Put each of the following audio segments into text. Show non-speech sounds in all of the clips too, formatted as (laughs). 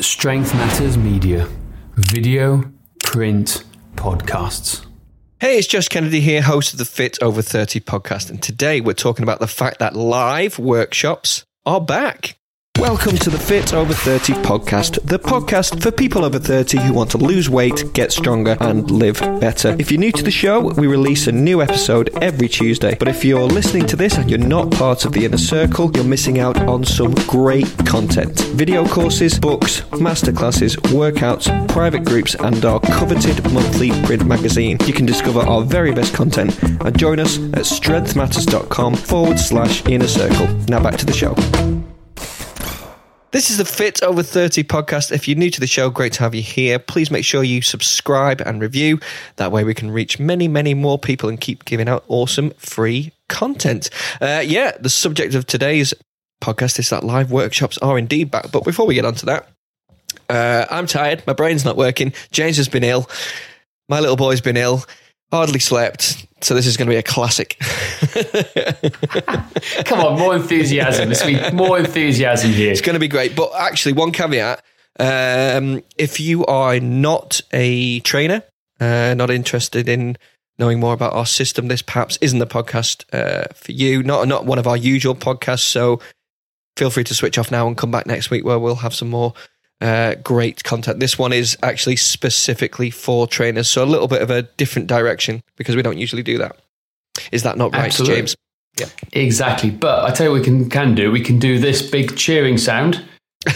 Strength Matters Media. Video, print, podcasts. Hey, it's Josh Kennedy here, host of the Fit Over 30 podcast. And today we're talking about the fact that live workshops are back. Welcome to the Fit Over 30 podcast, the podcast for people over 30 who want to lose weight, get stronger, and live better. If you're new to the show, we release a new episode every Tuesday. But if you're listening to this and you're not part of the inner circle, you're missing out on some great content video courses, books, masterclasses, workouts, private groups, and our coveted monthly print magazine. You can discover our very best content and join us at strengthmatters.com forward slash inner circle. Now back to the show. This is the Fit Over 30 podcast. If you're new to the show, great to have you here. Please make sure you subscribe and review. That way we can reach many, many more people and keep giving out awesome free content. Uh, yeah, the subject of today's podcast is that live workshops are indeed back. But before we get on to that, uh, I'm tired. My brain's not working. James has been ill. My little boy's been ill. Hardly slept. So this is going to be a classic. (laughs) Come on, more enthusiasm this week. More enthusiasm here. It's going to be great. But actually, one caveat um, if you are not a trainer, uh, not interested in knowing more about our system, this perhaps isn't the podcast uh, for you. Not not one of our usual podcasts. So feel free to switch off now and come back next week where we'll have some more uh, great content. This one is actually specifically for trainers, so a little bit of a different direction because we don't usually do that. Is that not right, Absolutely. James? Yeah, exactly. But I tell you, what we can can do. We can do this big cheering sound (laughs)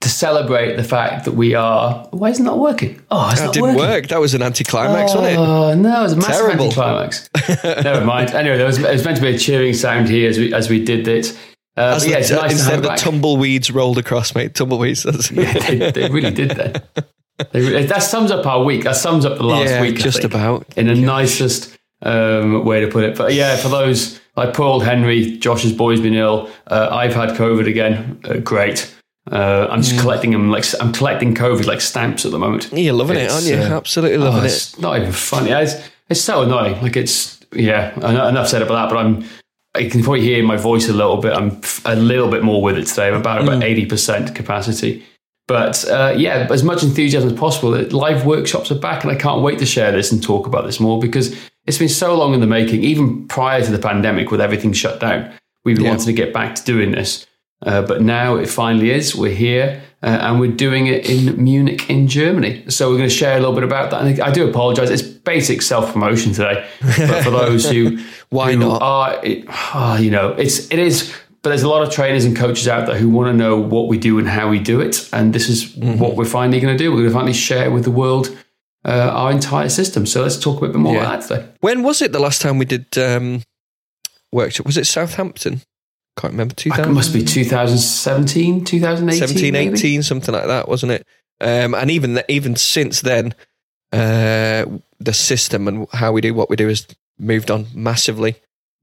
to celebrate the fact that we are. Why isn't that working? Oh, it's That not didn't working. work. That was an anticlimax, wasn't it? Oh no, it was a massive Terrible. anticlimax. (laughs) Never mind. Anyway, there was, it was meant to be a cheering sound here as we as we did it. Uh, but yeah, the- it's nice instead the tumbleweeds rolled across, mate. Tumbleweeds. That's (laughs) Yeah, they, they really did that. They that sums up our week. That sums up the last Yeah, week. I just think, about. in the nicest um, way to put it. But yeah, for those like poor old Henry, Josh's boy's been ill. Uh, I've had COVID again. Uh, great. Uh, I'm just collecting them like I'm collecting COVID like stamps at the moment. You're loving it, aren't you? uh, Absolutely Oh, loving it. it's not even funny. It's, it's so annoying. Like it's yeah. Enough said about that. But I'm. I can probably hear my voice a little bit. I'm a little bit more with it today. I'm about Mm. about eighty percent capacity. But uh, yeah, as much enthusiasm as possible. Live workshops are back, and I can't wait to share this and talk about this more because it's been so long in the making. Even prior to the pandemic, with everything shut down, we've Yeah. wanting to get back to doing this. Uh, but now it finally is. We're here uh, and we're doing it in Munich, in Germany. So we're going to share a little bit about that. And I do apologize. It's basic self promotion today. But for those who (laughs) Why who not? Are, it, ah, you know, it's it is. But there's a lot of trainers and coaches out there who want to know what we do and how we do it. And this is Mm-hmm. what we're finally going to do. We're going to finally share with the world uh, our entire system. So let's talk a bit more Yeah. about that today. When was it the last time we did um, workshop? Was it Southampton? I can't remember. It 2000? must be 2017, 2018. 17, maybe? 18, something like that, wasn't it? Um, and even th- even since then, uh, the system and how we do what we do has moved on massively,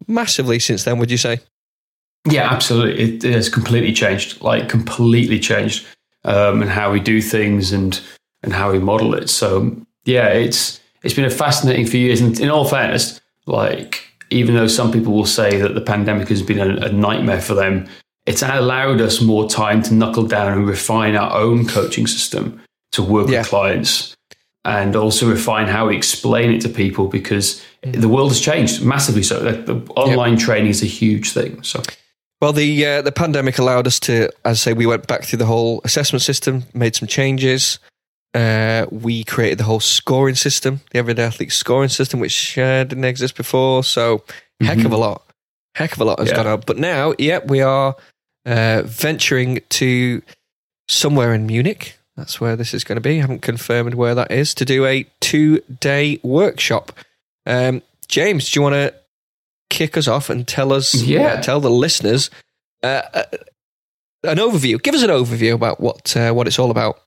massively since then. Would you say? Yeah, absolutely. It, it has completely changed, like completely changed, um, and how we do things and and how we model it. So yeah, it's it's been a fascinating few years. And in all fairness, like even though some people will say that the pandemic has been a, a nightmare for them, it's allowed us more time to knuckle down and refine our own coaching system to work Yeah. with clients. And also refine how we explain it to people because the world has changed massively. So the, the online training is a huge thing. So Well, the uh, the pandemic allowed us to, as I say, we went back through the whole assessment system, made some changes. Uh, we created the whole scoring system, the everyday athlete scoring system, which uh, didn't exist before. So, heck of a lot, heck of a lot has Yeah. gone on. But now, yeah, we are uh, venturing to somewhere in Munich. That's where this is going to be. I haven't confirmed where that is to do a two day workshop. Um, James, do you want to kick us off and tell us, Yeah. tell the listeners uh, uh, an overview? Give us an overview about what uh, what it's all about.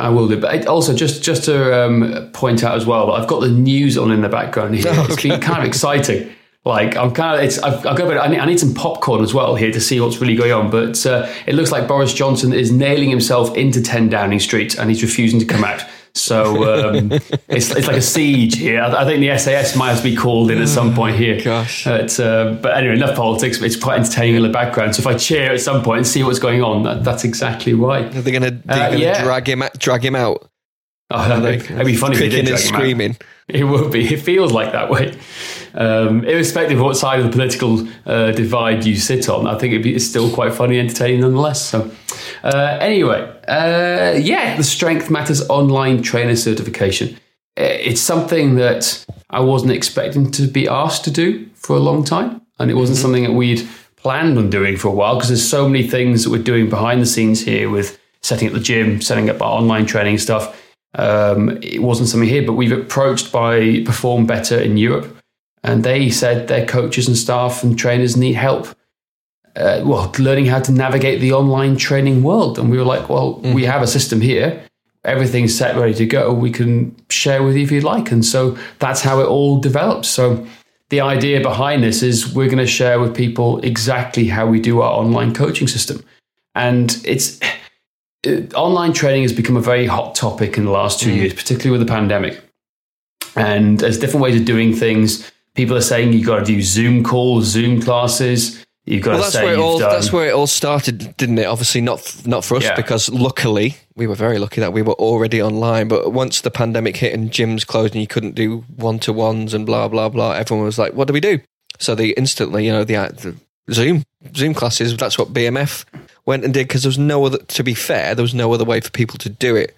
I will do. But also, just just to um, point out as well, I've got the news on in the background here. (laughs) Oh, It's been kind of exciting. Like I'm kind of, it's I've, I've got a bit. I need, I need some popcorn as well here to see what's really going on. But uh, it looks like Boris Johnson is nailing himself into 10 Downing Street, and he's refusing to come out. So um, (laughs) it's, it's like a siege here. I, I, think the SAS might have to be called in at some point here. Gosh. But, uh, but anyway, enough politics. It's quite entertaining in the background. So if I cheer at some point and see what's going on, that, that's exactly why. Are they going to uh, yeah. drag him drag him out? Oh, (laughs) that'd, that'd be funny. Kicking and screaming. It will be. It feels like that way. Um, irrespective of what side of the political uh, divide you sit on, I think be, it's still quite funny, entertaining nonetheless. So, uh, anyway, uh, yeah, the Strength Matters online trainer certification. It's something that I wasn't expecting to be asked to do for a long time, and it wasn't mm-hmm. something that we'd planned on doing for a while because there's so many things that we're doing behind the scenes here with setting up the gym, setting up our online training stuff um, it wasn't something here, but we've approached by Perform Better in Europe, and they said their coaches and staff and trainers need help. Uh, well, learning how to navigate the online training world, and we were like, well, mm. we have a system here. Everything's set, ready to go. We can share with you if you'd like, and so that's how it all developed. So the idea behind this is we're going to share with people exactly how we do our online coaching system, and it's online training has become a very hot topic in the last two mm. years, particularly with the pandemic. And there's different ways of doing things. People are saying you've got to do Zoom calls, Zoom classes. You've got well, to that's say where it all, done. That's where it all started, didn't it? Obviously, not not for us yeah. because luckily we were very lucky that we were already online. But once the pandemic hit and gyms closed and you couldn't do one to ones and blah blah blah, everyone was like, "What do we do?" So they instantly, you know, the, the Zoom Zoom classes. That's what BMF went and did because there was no other. To be fair, there was no other way for people to do it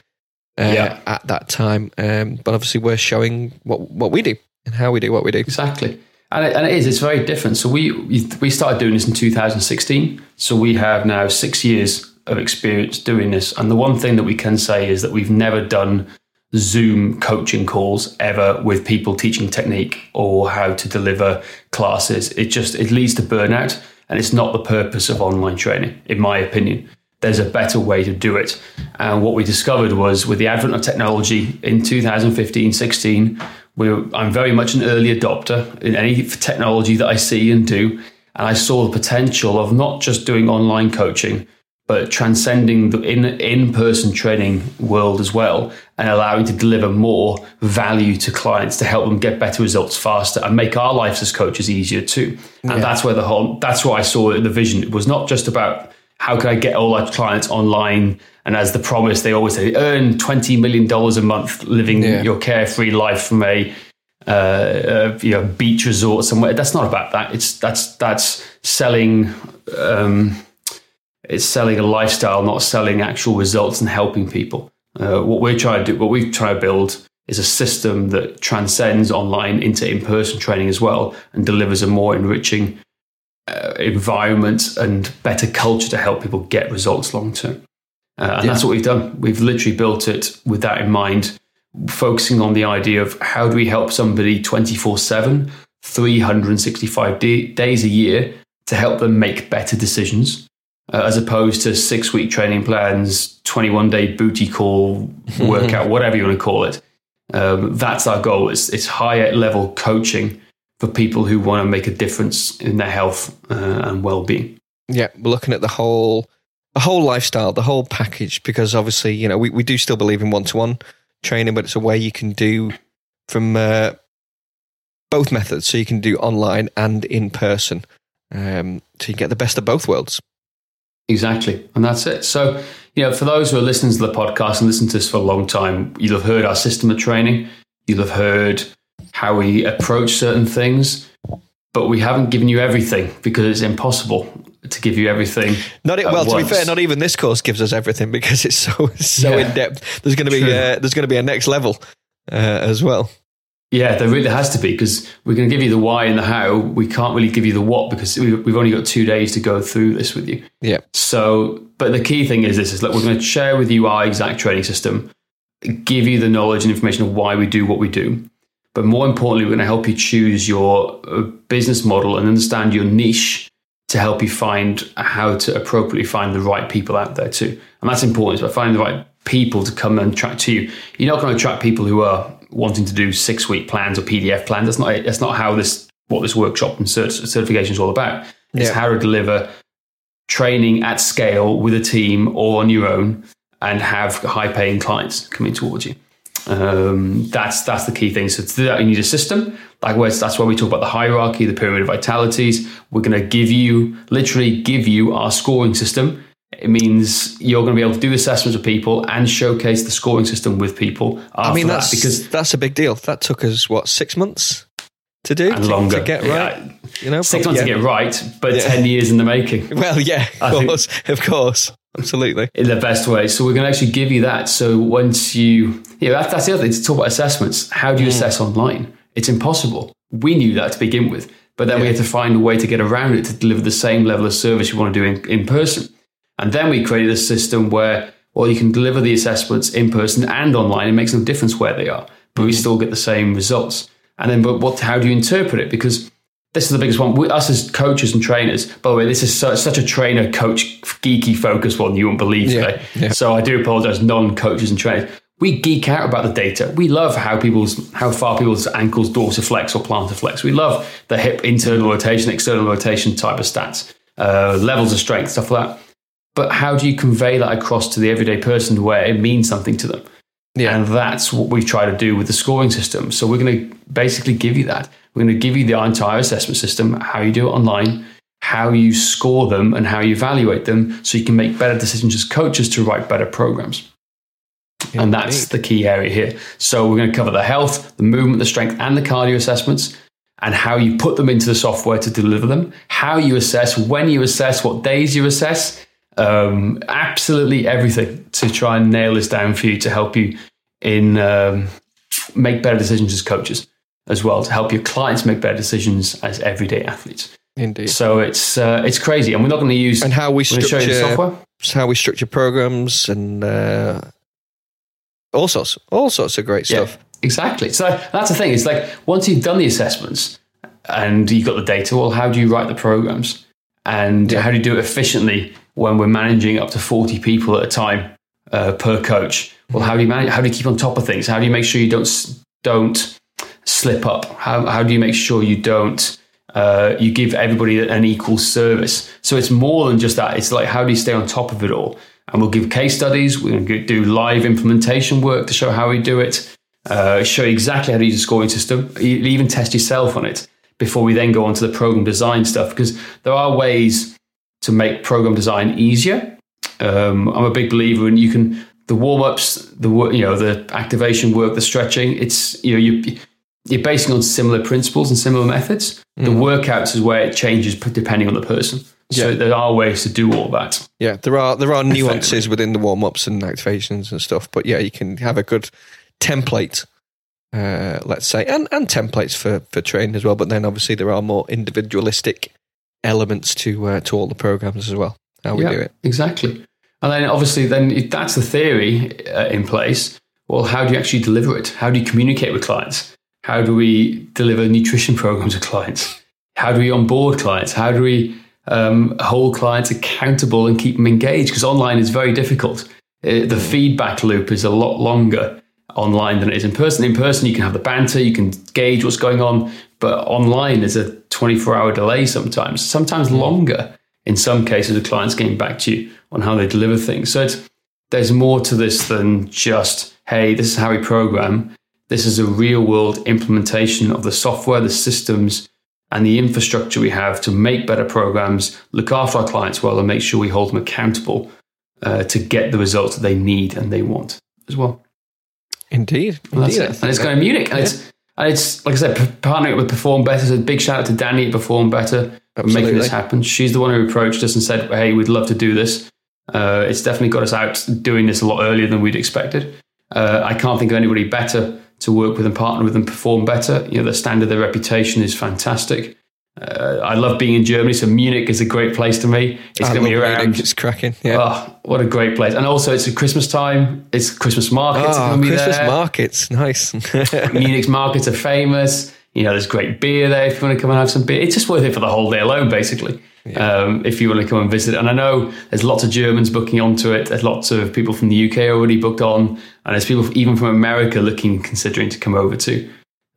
uh, yeah. at that time. Um, but obviously, we're showing what what we do and how we do what we do. Exactly. And it, and it is. It's very different. So we we started doing this in 2016. So we have now six years of experience doing this. And the one thing that we can say is that we've never done Zoom coaching calls ever with people teaching technique or how to deliver classes. It just it leads to burnout. And it's not the purpose of online training, in my opinion. There's a better way to do it. And what we discovered was with the advent of technology in 2015 16, we were, I'm very much an early adopter in any technology that I see and do. And I saw the potential of not just doing online coaching, but transcending the in in person training world as well, and allowing to deliver more value to clients to help them get better results faster and make our lives as coaches easier too. And yeah. that's where the whole that's what I saw the vision. It was not just about how can I get all our clients online and as the promise they always say earn twenty million dollars a month living yeah. your carefree life from a uh, uh, you know beach resort somewhere. That's not about that. It's that's that's selling. Um, it's selling a lifestyle, not selling actual results and helping people. Uh, what we're trying to do, what we try to build is a system that transcends online into in-person training as well and delivers a more enriching uh, environment and better culture to help people get results long term. Uh, and yeah. that's what we've done. We've literally built it with that in mind, focusing on the idea of how do we help somebody 24 7, 365 days a year to help them make better decisions uh, as opposed to six week training plans, 21 day booty call (laughs) workout, whatever you want to call it. Um, that's our goal. It's, it's higher level coaching for people who want to make a difference in their health uh, and well being. Yeah, we're looking at the whole the whole lifestyle, the whole package, because obviously, you know, we, we do still believe in one to one training, but it's a way you can do from uh, both methods. So you can do online and in person. Um, so you get the best of both worlds. Exactly. And that's it. So, you know, for those who are listening to the podcast and listened to this for a long time, you'll have heard our system of training. You'll have heard how we approach certain things, but we haven't given you everything because it's impossible to give you everything. Not it, well, once. to be fair, not even this course gives us everything because it's so (laughs) so yeah. in depth. There's going to be uh, there's going to be a next level uh, as well. Yeah, there really has to be because we're going to give you the why and the how. We can't really give you the what because we've only got two days to go through this with you. Yeah. So, but the key thing is this: is that we're going to share with you our exact training system, give you the knowledge and information of why we do what we do, but more importantly, we're going to help you choose your uh, business model and understand your niche to help you find how to appropriately find the right people out there too. And that's important. It's about finding the right people to come and attract to you. You're not going to attract people who are wanting to do six week plans or PDF plans. That's not that's not how this what this workshop and cert- certification is all about. It's yeah. how to deliver training at scale with a team or on your own and have high paying clients coming towards you. Um, that's that's the key thing. So to do that, you need a system. Likewise, that's why we talk about the hierarchy, the pyramid of vitalities. We're going to give you, literally, give you our scoring system. It means you're going to be able to do assessments with people and showcase the scoring system with people. I mean, that's that because that's a big deal. That took us what six months to do and to, longer. to get right. Yeah. You know, Six months yeah. to get right, but Yeah. ten years in the making. (laughs) Well, yeah, I of think- course, of course, absolutely. in the best way. So we're going to actually give you that. So once you, yeah, that, that's the other thing to talk about assessments. How Mm. do you assess online? It's impossible. We knew that to begin with, but then we had to find a way to get around it to deliver the same level of service you want to do in, in person. And then we created a system where, well, you can deliver the assessments in person and online. It makes no difference where they are, but we still get the same results. And then, but what? How do you interpret it? Because this is the biggest one. We, us as coaches and trainers, by the way, this is such, such a trainer coach geeky focus one you won't believe today. yeah. So I do apologize, non coaches and trainers. We geek out about the data. We love how people's how far people's ankles dorsiflex or plantar flex. We love the hip internal rotation, external rotation type of stats, uh, levels of strength, stuff like that. But how do you convey that across to the everyday person where it means something to them? Yeah. And that's what we try to do with the scoring system. So we're going to basically give you that. We're going to give you the entire assessment system, how you do it online, how you score them, and how you evaluate them so you can make better decisions as coaches to write better programs. And that's the key area here. So we're going to cover the health, the movement, the strength, and the cardio assessments, and how you put them into the software to deliver them, how you assess, when you assess, what days you assess, um, absolutely everything to try and nail this down for you to help you in um, make better decisions as coaches as well to help your clients make better decisions as everyday athletes. Indeed. So it's uh, it's crazy, and we're not going to use. And how we I'm going to show you the structure software. how we structure programs and uh, all sorts, all sorts of great stuff. Exactly. So that's the thing. It's like once you've done the assessments and you've got the data, well, how do you write the programs? And how do you do it efficiently when we're managing up to 40 people at a time uh, per coach? Well, how do you manage? How do you keep on top of things? How do you make sure you don't don't slip up? How, how do you make sure you don't uh, you give everybody an equal service? So it's more than just that. It's like how do you stay on top of it all? And we'll give case studies. We're going to do live implementation work to show how we do it uh, show you exactly how to use a scoring system. Even test yourself on it before we then go on to the program design stuff because there are ways to make program design easier. Um, I'm a big believer in you can the warm ups, the you know the activation work, the stretching. It's you know you you're basing on similar principles and similar methods. The workouts is where it changes depending on the person. So Yeah. there are ways to do all that. Yeah, there are there are nuances within the warm ups and activations and stuff, but yeah, you can have a good template, uh, let's say, and and templates for for training as well. But then obviously there are more individualistic elements to uh, to all the programs as well. How we yeah, do it. Exactly. And then obviously, then if that's the theory uh, in place. Well, how do you actually deliver it? How do you communicate with clients? How do we deliver nutrition programs to clients? How do we onboard clients? How do we um, hold clients accountable and keep them engaged? Because online is very difficult. Uh, the feedback loop is a lot longer online than it is in person. In person, you can have the banter, you can gauge what's going on, but online there's a 24 hour delay sometimes, sometimes longer in some cases, the clients getting back to you on how they deliver things. So it's, there's more to this than just, hey, this is how we program. This is a real world implementation of the software, the systems, and the infrastructure we have to make better programs, look after our clients well, and make sure we hold them accountable uh, to get the results that they need and they want as well. Indeed, And that's indeed. it. And it's going to Munich. And it's, and it's, like I said, partnering up with Perform Better. So big shout out to Danny at Perform Better for making this happen. She's the one who approached us and said, hey, we'd love to do this. Uh, it's definitely got us out doing this a lot earlier than we'd expected. Uh, I can't think of anybody better to work with and partner with and perform better. You know, the standard, their reputation is fantastic. Uh, I love being in Germany, so Munich is a great place to me. It's going to be around. Munich. It's cracking. Yeah. Oh, what a great place! And also, it's a Christmas time. It's Christmas markets. Oh, Christmas there. markets, nice. (laughs) Munich's markets are famous. You know, there's great beer there if you want to come and have some beer. It's just worth it for the whole day alone, basically. Um, if you want to come and visit, and I know there's lots of Germans booking onto it. There's lots of people from the UK already booked on, and there's people even from America looking, considering to come over to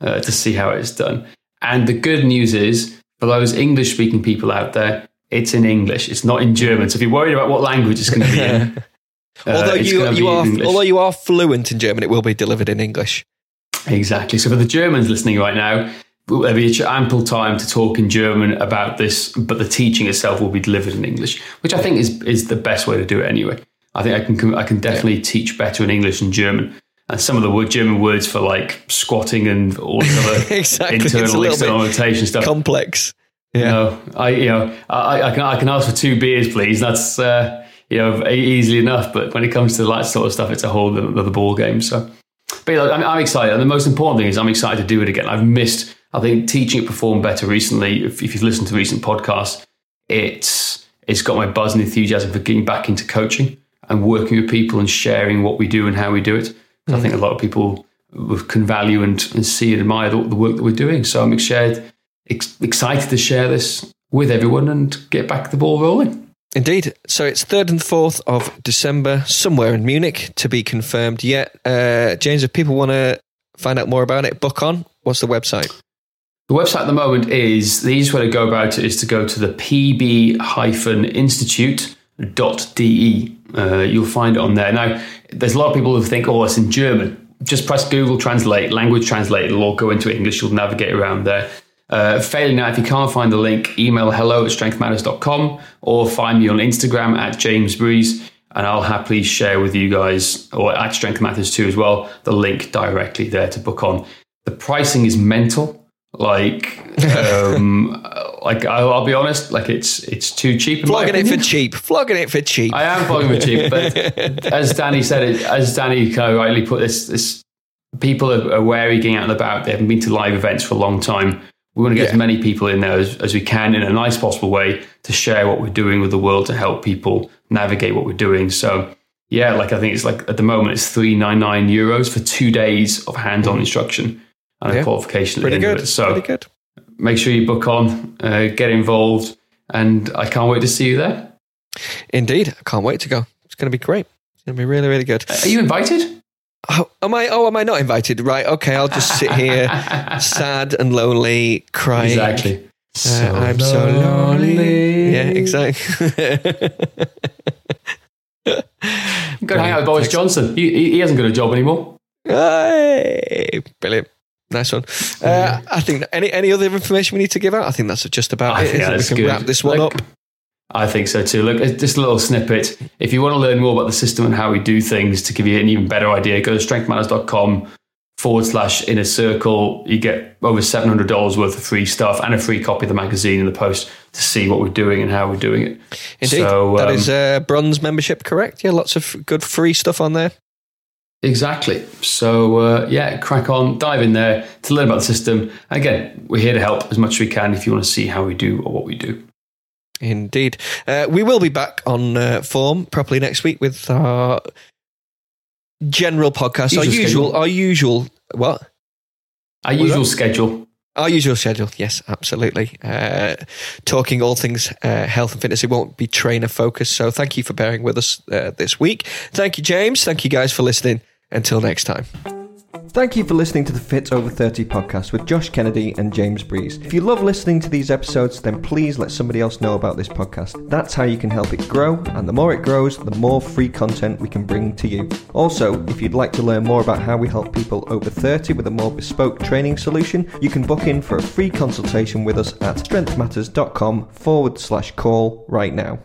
uh, to see how it's done. And the good news is, for those English-speaking people out there, it's in English. It's not in German. So if you're worried about what language it's going to be in, (laughs) Uh, although you you are although you are fluent in German, it will be delivered in English. Exactly. So for the Germans listening right now, there'll be ample time to talk in German about this, but the teaching itself will be delivered in English, which I think is is the best way to do it anyway. I think I can I can definitely teach better in English than German. And some of the word, German words for like squatting and all this other (laughs) Exactly. Internal external bit notation stuff. complex. You Yeah. know, I you know I, I can I can ask for two beers, please. That's uh, you know easily enough. But when it comes to that sort of stuff, it's a whole other ball game. So, but yeah, I'm, I'm excited, and the most important thing is I'm excited to do it again. I've missed. I think teaching it perform better recently. If, if you've listened to recent podcasts, it's it's got my buzz and enthusiasm for getting back into coaching and working with people and sharing what we do and how we do it. I think a lot of people can value and, and see and admire the, the work that we're doing. So I'm excited, ex- excited to share this with everyone and get back the ball rolling. Indeed. So it's 3rd and 4th of December, somewhere in Munich, to be confirmed yet. Uh, James, if people want to find out more about it, book on. What's the website? The website at the moment is the easiest way to go about it is to go to the pb-institute.de. Uh, you'll find it on there. Now, there's a lot of people who think, oh, it's in German. Just press Google Translate, language translate, it'll all go into English. You'll navigate around there. Uh, failing that, if you can't find the link, email hello at strengthmatters.com or find me on Instagram at James Breese, and I'll happily share with you guys, or at Strength Matters too as well, the link directly there to book on. The pricing is mental. Like, (laughs) um, like I'll, I'll be honest, like it's it's too cheap. Flogging it for cheap. Flogging it for cheap. I am flogging it cheap, but (laughs) as Danny said, it, as Danny kind of rightly put this, this people are, are wary getting out and about. They haven't been to live events for a long time. We want to get Yeah. as many people in there as, as we can in a nice possible way to share what we're doing with the world to help people navigate what we're doing. So yeah, like I think it's like at the moment it's three nine nine euros for two days of hands on mm. instruction and Yeah. a qualification at Pretty the end good. of it. So Pretty good. Make sure you book on, uh, get involved, and I can't wait to see you there. Indeed. I can't wait to go. It's going to be great. It's going to be really, really good. Are you invited? Oh, am I? Oh, am I not invited? Right. Okay. I'll just sit here, (laughs) sad and lonely, crying. Exactly. Uh, I'm so lonely. Yeah, exactly. Go hang out with Boris Johnson. He, he, he hasn't got a job anymore. Hey, brilliant. Nice one. Uh, I think any any other information we need to give out. I think that's just about I it. think isn't that's we can good. wrap this one Like, up. I think so too. Look, just a little snippet. If you want to learn more about the system and how we do things to give you an even better idea, go to strengthmatters.com forward slash inner circle. You get over $700 worth of free stuff and a free copy of the magazine and the post to see what we're doing and how we're doing it. Indeed, So, that um, is uh, bronze membership, correct? Yeah, lots of good free stuff on there. Exactly. So, uh, yeah, crack on, dive in there to learn about the system. Again, we're here to help as much as we can if you want to see how we do or what we do. Indeed, uh, we will be back on uh, form properly next week with our general podcast, our Usual usual, schedule. our usual what? Our usual schedule. Our usual schedule, yes, absolutely. Uh, talking all things uh, health and fitness. It won't be trainer focused. So thank you for bearing with us uh, this week. Thank you, James. Thank you guys for listening. Until next time. Thank you for listening to the Fit Over 30 podcast with Josh Kennedy and James Breese. If you love listening to these episodes, then please let somebody else know about this podcast. That's how you can help it grow, and the more it grows, the more free content we can bring to you. Also, if you'd like to learn more about how we help people over 30 with a more bespoke training solution, you can book in for a free consultation with us at strengthmatters.com forward slash call right now.